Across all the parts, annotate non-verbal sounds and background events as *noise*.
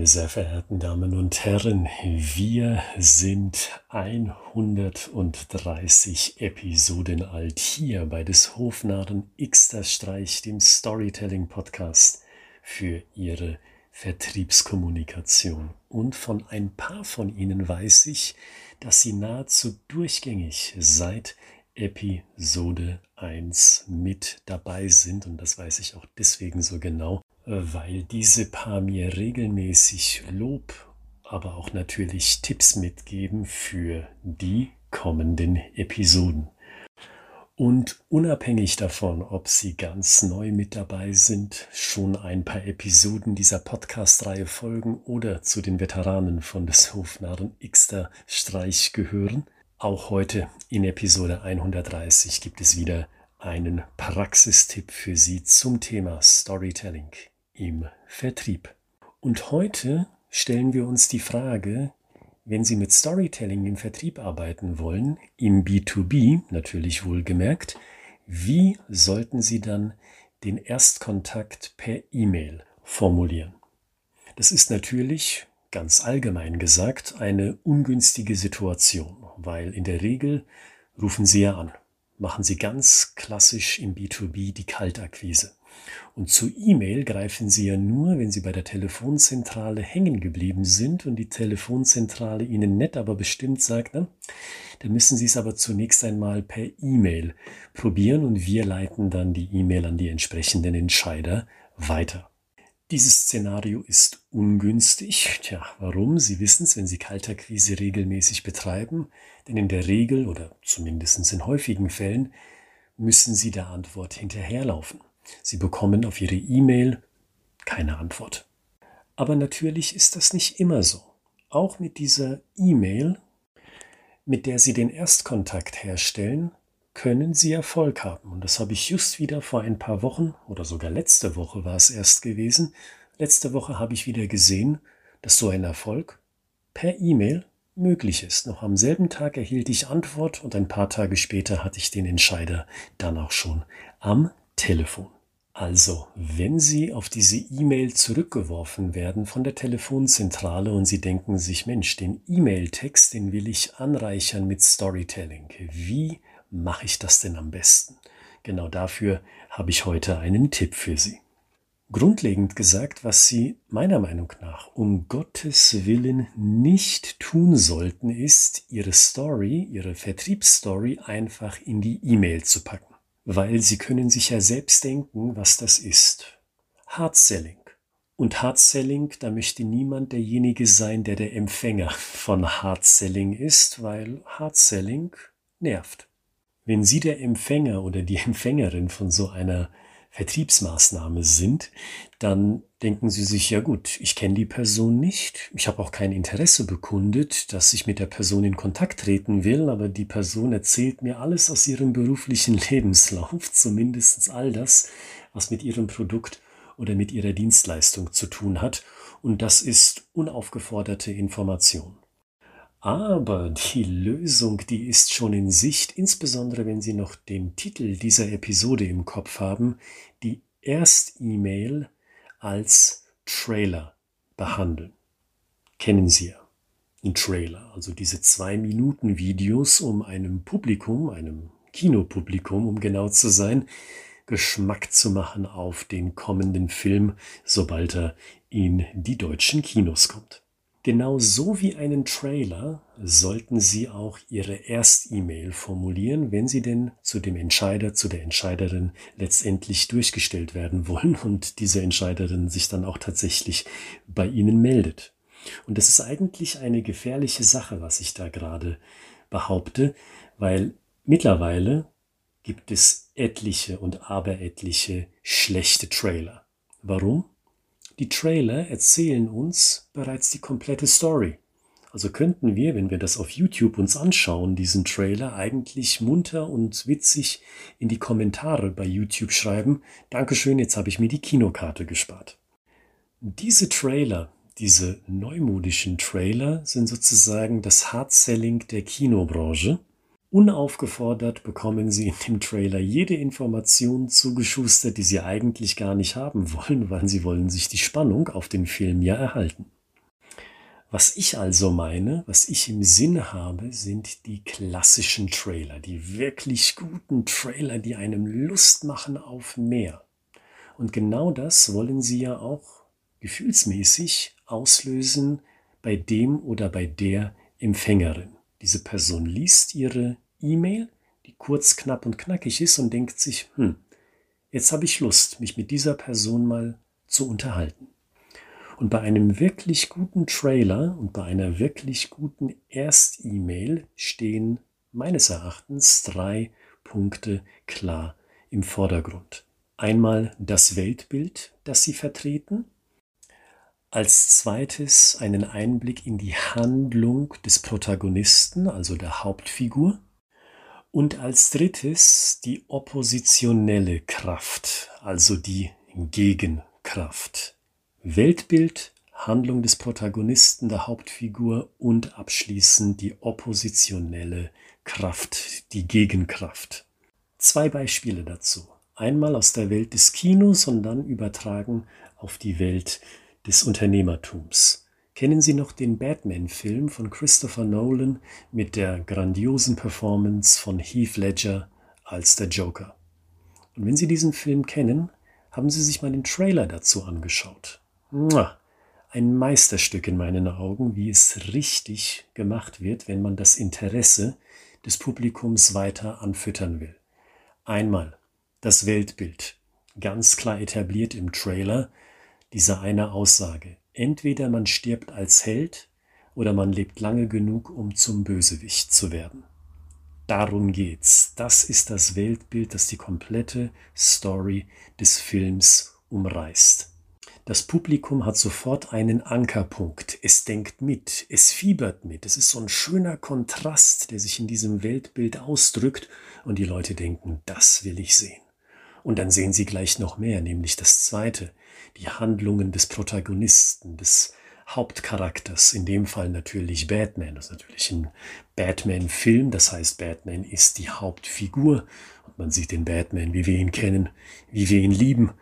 Meine sehr verehrten Damen und Herren, wir sind 130 Episoden alt hier bei des Hofnarren Xter Streich, dem Storytelling Podcast für Ihre Vertriebskommunikation. Und von ein paar von Ihnen weiß ich, dass Sie nahezu durchgängig seit Episode 1 mit dabei sind. Und das weiß ich auch deswegen so genau, weil diese Paar mir regelmäßig Lob, aber auch natürlich Tipps mitgeben für die kommenden Episoden. Und unabhängig davon, ob Sie ganz neu mit dabei sind, schon ein paar Episoden dieser Podcast-Reihe folgen oder zu den Veteranen von des Hofnarren Xter Streich gehören, auch heute in Episode 130 gibt es wieder einen Praxistipp für Sie zum Thema Storytelling im Vertrieb. Und heute stellen wir uns die Frage, wenn Sie mit Storytelling im Vertrieb arbeiten wollen, im B2B natürlich wohlgemerkt, wie sollten Sie dann den Erstkontakt per E-Mail formulieren? Das ist natürlich ganz allgemein gesagt eine ungünstige Situation, weil in der Regel rufen Sie ja an, machen Sie ganz klassisch im B2B die Kaltakquise. Und zu E-Mail greifen Sie ja nur, wenn Sie bei der Telefonzentrale hängen geblieben sind und die Telefonzentrale Ihnen nett, aber bestimmt sagt, ne, dann müssen Sie es aber zunächst einmal per E-Mail probieren und wir leiten dann die E-Mail an die entsprechenden Entscheider weiter. Dieses Szenario ist ungünstig. Tja, warum? Sie wissen es, wenn Sie Kaltakquise regelmäßig betreiben, denn in der Regel oder zumindest in häufigen Fällen müssen Sie der Antwort hinterherlaufen. Sie bekommen auf Ihre E-Mail keine Antwort. Aber natürlich ist das nicht immer so. Auch mit dieser E-Mail, mit der Sie den Erstkontakt herstellen, können Sie Erfolg haben. Und das habe ich just wieder vor ein paar Wochen oder sogar letzte Woche war es erst gewesen. Letzte Woche habe ich wieder gesehen, dass so ein Erfolg per E-Mail möglich ist. Noch am selben Tag erhielt ich Antwort und ein paar Tage später hatte ich den Entscheider dann auch schon am Telefon. Also, wenn Sie auf diese E-Mail zurückgeworfen werden von der Telefonzentrale und Sie denken sich, Mensch, den E-Mail-Text, den will ich anreichern mit Storytelling. Wie mache ich das denn am besten? Genau dafür habe ich heute einen Tipp für Sie. Grundlegend gesagt, was Sie meiner Meinung nach um Gottes Willen nicht tun sollten, ist, Ihre Story, Ihre Vertriebsstory einfach in die E-Mail zu packen weil Sie können sich ja selbst denken, was das ist. Hard Selling. Und Hard Selling, da möchte niemand derjenige sein, der der Empfänger von Hard Selling ist, weil Hard Selling nervt. Wenn Sie der Empfänger oder die *laughs* Empfängerin von so einer Vertriebsmaßnahme sind, dann denken Sie sich, ja gut, ich kenne die Person nicht, ich habe auch kein Interesse bekundet, dass ich mit der Person in Kontakt treten will, aber die Person erzählt mir alles aus ihrem beruflichen *laughs* Lebenslauf, zumindest all das, was mit ihrem Produkt oder mit ihrer Dienstleistung zu tun hat, und das ist unaufgeforderte Information. Aber die Lösung, die ist schon in Sicht, insbesondere wenn Sie noch den Titel dieser Episode im Kopf haben, die Erst-E-Mail als Trailer behandeln. Kennen Sie ja. Ein Trailer, also diese zwei Minuten Videos, um einem Publikum, einem Kinopublikum, um genau zu sein, Geschmack zu machen auf den kommenden Film, sobald er in die deutschen Kinos kommt. Genau so wie einen Trailer sollten Sie auch Ihre Erst-E-Mail formulieren, wenn Sie denn zu dem Entscheider, zu der Entscheiderin letztendlich durchgestellt werden wollen *laughs* und diese Entscheiderin sich dann auch tatsächlich bei Ihnen meldet. Und das ist eigentlich eine gefährliche Sache, was ich da gerade behaupte, weil mittlerweile gibt es etliche und aberetliche schlechte Trailer. Warum? Die Trailer erzählen uns bereits die komplette Story. Also könnten wir, wenn wir das auf YouTube uns anschauen, diesen Trailer eigentlich munter und witzig in die Kommentare bei YouTube schreiben, Dankeschön, jetzt habe ich mir die Kinokarte gespart. Diese Trailer, diese neumodischen Trailer sind sozusagen das Hard-Selling der Kinobranche Unaufgefordert bekommen Sie in dem Trailer jede Information zugeschustert, die Sie eigentlich gar nicht haben wollen, weil Sie wollen sich die Spannung auf den Film ja erhalten. Was ich also meine, was ich im Sinn habe, sind die klassischen Trailer, die wirklich guten Trailer, die einem Lust machen auf mehr. Und genau das wollen Sie ja auch gefühlsmäßig auslösen bei dem oder bei der Empfängerin. Diese Person liest ihre E-Mail, die kurz, knapp und knackig ist und denkt sich, hm, jetzt habe ich Lust, mich mit dieser Person mal zu unterhalten. Und bei einem wirklich guten Trailer und bei einer wirklich guten Erst-E-Mail stehen meines Erachtens drei Punkte klar im Vordergrund. Einmal das Weltbild, das sie vertreten. Als zweites einen Einblick in die Handlung des Protagonisten, also der Hauptfigur. Und als drittes die oppositionelle Kraft, also die Gegenkraft. Weltbild, Handlung des Protagonisten, der Hauptfigur und abschließend die oppositionelle Kraft, die Gegenkraft. Zwei Beispiele dazu. Einmal aus der Welt des Kinos und dann übertragen auf die Welt des Unternehmertums. Kennen Sie noch den Batman-Film von Christopher Nolan mit der grandiosen Performance von Heath Ledger als der Joker? Und wenn Sie diesen Film kennen, haben Sie sich mal den Trailer dazu angeschaut. Ein Meisterstück in meinen Augen, wie es richtig gemacht wird, wenn man das Interesse des Publikums weiter anfüttern will. Einmal das Weltbild, ganz klar etabliert im Trailer, diese eine Aussage. Entweder man stirbt als Held oder man lebt lange genug, um zum Bösewicht zu werden. Darum geht's. Das ist das Weltbild, das die komplette Story des Films umreißt. Das Publikum hat sofort einen Ankerpunkt. Es denkt mit, es fiebert mit. Es ist so ein schöner Kontrast, der sich in diesem Weltbild ausdrückt und die Leute denken, das will ich sehen. Und dann sehen sie gleich noch mehr, nämlich das zweite, die Handlungen des Protagonisten, des Hauptcharakters, in dem Fall natürlich Batman. Das ist natürlich ein Batman-Film, das heißt, Batman ist die Hauptfigur und man sieht den Batman, wie wir ihn kennen, wie wir ihn lieben.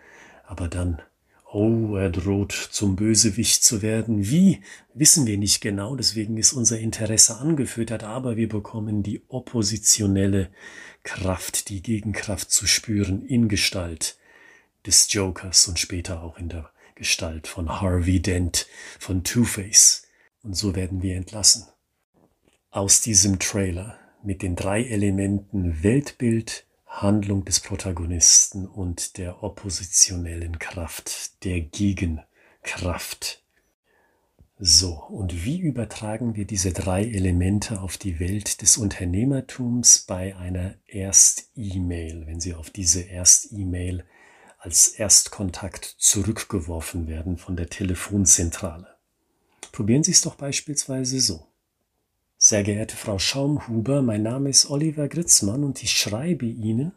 Aber dann Oh, er droht zum Bösewicht zu werden. Wie? Wissen wir nicht genau, deswegen ist unser Interesse angefüttert, aber wir bekommen die oppositionelle Kraft, die Gegenkraft zu spüren in Gestalt des Jokers und später auch in der Gestalt von Harvey Dent, von Two-Face. Und so werden wir entlassen. Aus diesem Trailer mit den drei Elementen Weltbild, Handlung des Protagonisten und der oppositionellen Kraft, der Gegenkraft. So, und wie übertragen wir diese drei Elemente auf die Welt des Unternehmertums bei einer Erst-E-Mail, wenn Sie auf diese Erst-E-Mail als Erstkontakt zurückgeworfen werden von der Telefonzentrale? Probieren Sie es doch beispielsweise so. Sehr geehrte Frau Schaumhuber, mein Name ist Oliver Gritzmann und ich schreibe Ihnen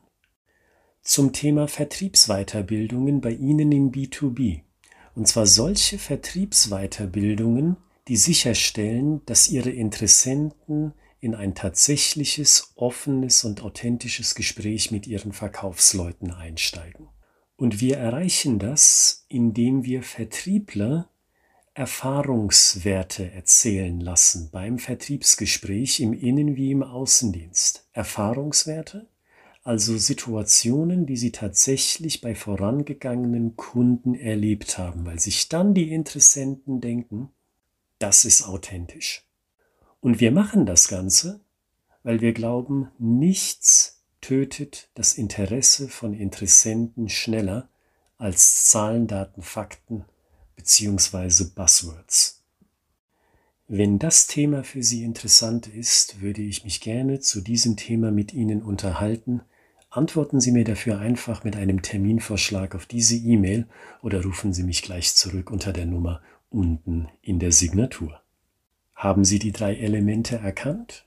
zum Thema Vertriebsweiterbildungen bei Ihnen im B2B. Und zwar solche Vertriebsweiterbildungen, die sicherstellen, dass Ihre Interessenten in ein tatsächliches, offenes und authentisches Gespräch mit ihren Verkaufsleuten einsteigen. Und wir erreichen das, indem wir Vertriebler Erfahrungswerte erzählen lassen beim Vertriebsgespräch im Innen- wie im Außendienst. Erfahrungswerte, also Situationen, die Sie tatsächlich bei vorangegangenen Kunden erlebt haben, weil sich dann die Interessenten denken, das ist authentisch. Und wir machen das Ganze, weil wir glauben, nichts tötet das Interesse von Interessenten schneller als Zahlen, Daten, Fakten bzw. Buzzwords. Wenn das Thema für Sie interessant ist, würde ich mich gerne zu diesem Thema mit Ihnen unterhalten. Antworten Sie mir dafür einfach mit einem Terminvorschlag auf diese E-Mail oder rufen Sie mich gleich zurück unter der Nummer unten in der Signatur. Haben Sie die drei Elemente erkannt?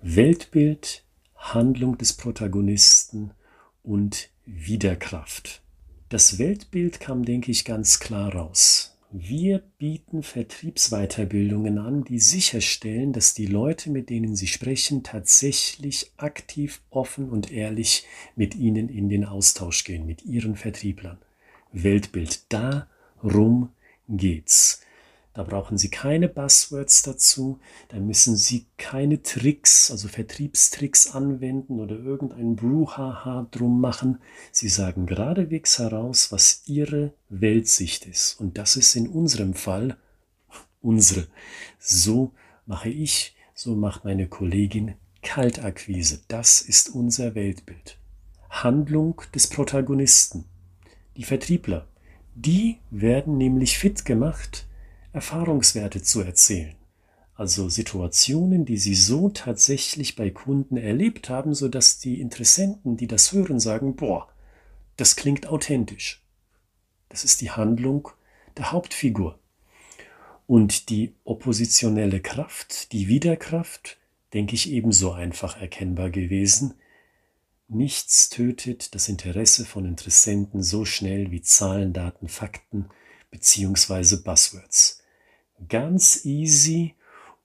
Weltbild, Handlung des Protagonisten und Widerkraft. Das Weltbild kam, denke ich, ganz klar raus. Wir bieten Vertriebsweiterbildungen an, die sicherstellen, dass die Leute, mit denen sie sprechen, tatsächlich aktiv, offen und ehrlich mit ihnen in den Austausch gehen, mit ihren Vertrieblern. Weltbild, darum geht's. Da brauchen Sie keine Buzzwords dazu. Da müssen Sie keine Tricks, also Vertriebstricks anwenden oder irgendein Brouhaha drum machen. Sie sagen geradewegs heraus, was Ihre Weltsicht ist. Und das ist in unserem Fall *laughs* unsere. So mache ich, so macht meine Kollegin Kaltakquise. Das ist unser Weltbild. Handlung des Protagonisten. Die Vertriebler, die werden nämlich fit gemacht, Erfahrungswerte zu erzählen. Also Situationen, die sie so tatsächlich bei Kunden erlebt haben, sodass die Interessenten, die das hören, sagen, boah, das klingt authentisch. Das ist die Handlung der Hauptfigur. Und die oppositionelle Kraft, die Widerkraft, denke ich, ebenso einfach erkennbar gewesen. Nichts tötet das Interesse von Interessenten so schnell wie Zahlen, Daten, Fakten bzw. Buzzwords ganz easy,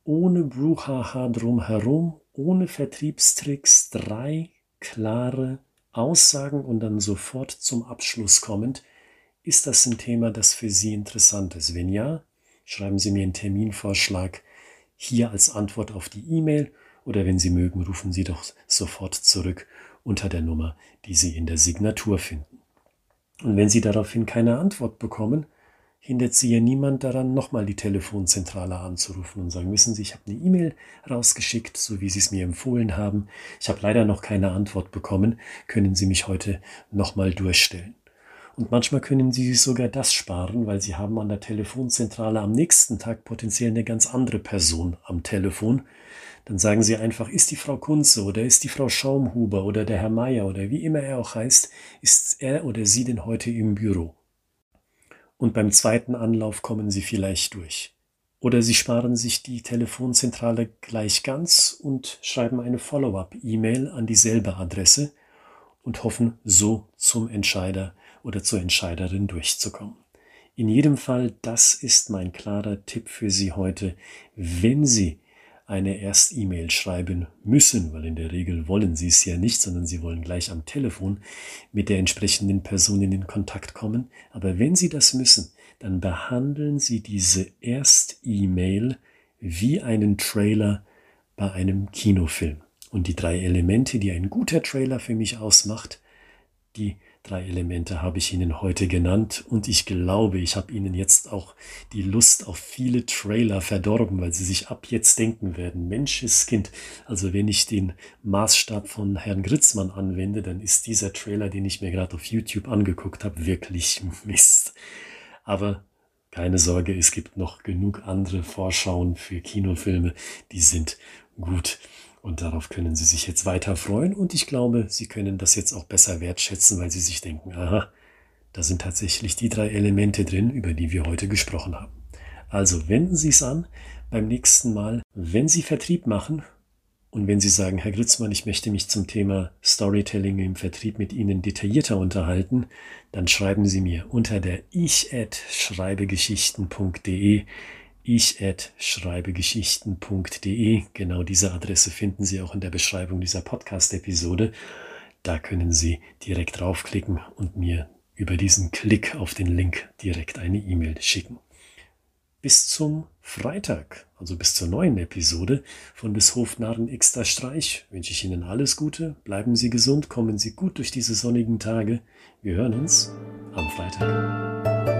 ohne Brouhaha drumherum, ohne Vertriebstricks, drei klare Aussagen und dann sofort zum Abschluss kommend. Ist das ein Thema, das für Sie interessant ist? Wenn ja, schreiben Sie mir einen Terminvorschlag hier als Antwort auf die E-Mail oder wenn Sie mögen, rufen Sie doch sofort zurück unter der Nummer, die Sie in der Signatur finden. Und wenn Sie daraufhin keine Antwort bekommen, hindert sie ja niemand daran, nochmal die Telefonzentrale anzurufen und sagen, wissen Sie, ich habe eine E-Mail rausgeschickt, so wie Sie es mir empfohlen haben. Ich habe leider noch keine Antwort bekommen. Können Sie mich heute nochmal durchstellen? Und manchmal können Sie sich sogar das sparen, weil Sie haben an der Telefonzentrale am nächsten Tag potenziell eine ganz andere Person am Telefon. Dann sagen Sie einfach, ist die Frau Kunze oder ist die Frau Schaumhuber oder der Herr Meier oder wie immer er auch heißt, ist er oder sie denn heute im Büro? Und beim zweiten Anlauf kommen Sie vielleicht durch. Oder Sie sparen sich die Telefonzentrale gleich ganz und schreiben eine Follow-up-E-Mail an dieselbe Adresse und hoffen so zum Entscheider oder zur Entscheiderin durchzukommen. In jedem Fall, das ist mein klarer Tipp für Sie heute. Wenn Sie eine Erst-E-Mail schreiben müssen, weil in der Regel wollen sie es ja nicht, sondern sie wollen gleich am Telefon mit der entsprechenden Person in den Kontakt kommen. Aber wenn sie das müssen, dann behandeln sie diese Erst-E-Mail wie einen Trailer bei einem Kinofilm. Und die drei Elemente, die ein guter Trailer für mich ausmacht, die Drei Elemente habe ich Ihnen heute genannt und ich glaube, ich habe Ihnen jetzt auch die Lust auf viele Trailer verdorben, weil Sie sich ab jetzt denken werden, Mensches Kind, also wenn ich den Maßstab von Herrn Gritzmann anwende, dann ist dieser Trailer, den ich mir gerade auf YouTube angeguckt habe, wirklich *laughs* Mist. Aber keine Sorge, es gibt noch genug andere Vorschauen für Kinofilme, die sind gut. Und darauf können Sie sich jetzt weiter freuen. Und ich glaube, Sie können das jetzt auch besser wertschätzen, weil Sie sich denken, aha, da sind tatsächlich die drei Elemente drin, über die wir heute gesprochen haben. Also wenden Sie es an beim nächsten Mal, wenn Sie Vertrieb machen und wenn Sie sagen, Herr Gritzmann, ich möchte mich zum Thema Storytelling im Vertrieb mit Ihnen detaillierter unterhalten, dann schreiben Sie mir unter der ich-schreibegeschichten.de ich@schreibegeschichten.de. Genau diese Adresse finden Sie auch in der Beschreibung dieser Podcast-Episode. Da können Sie direkt draufklicken und mir über diesen Klick auf den Link direkt eine E-Mail schicken. Bis zum Freitag, also bis zur neuen Episode von des Hofnarren Xter Streich, wünsche ich Ihnen alles Gute, bleiben Sie gesund, kommen Sie gut durch diese sonnigen Tage. Wir hören uns am Freitag.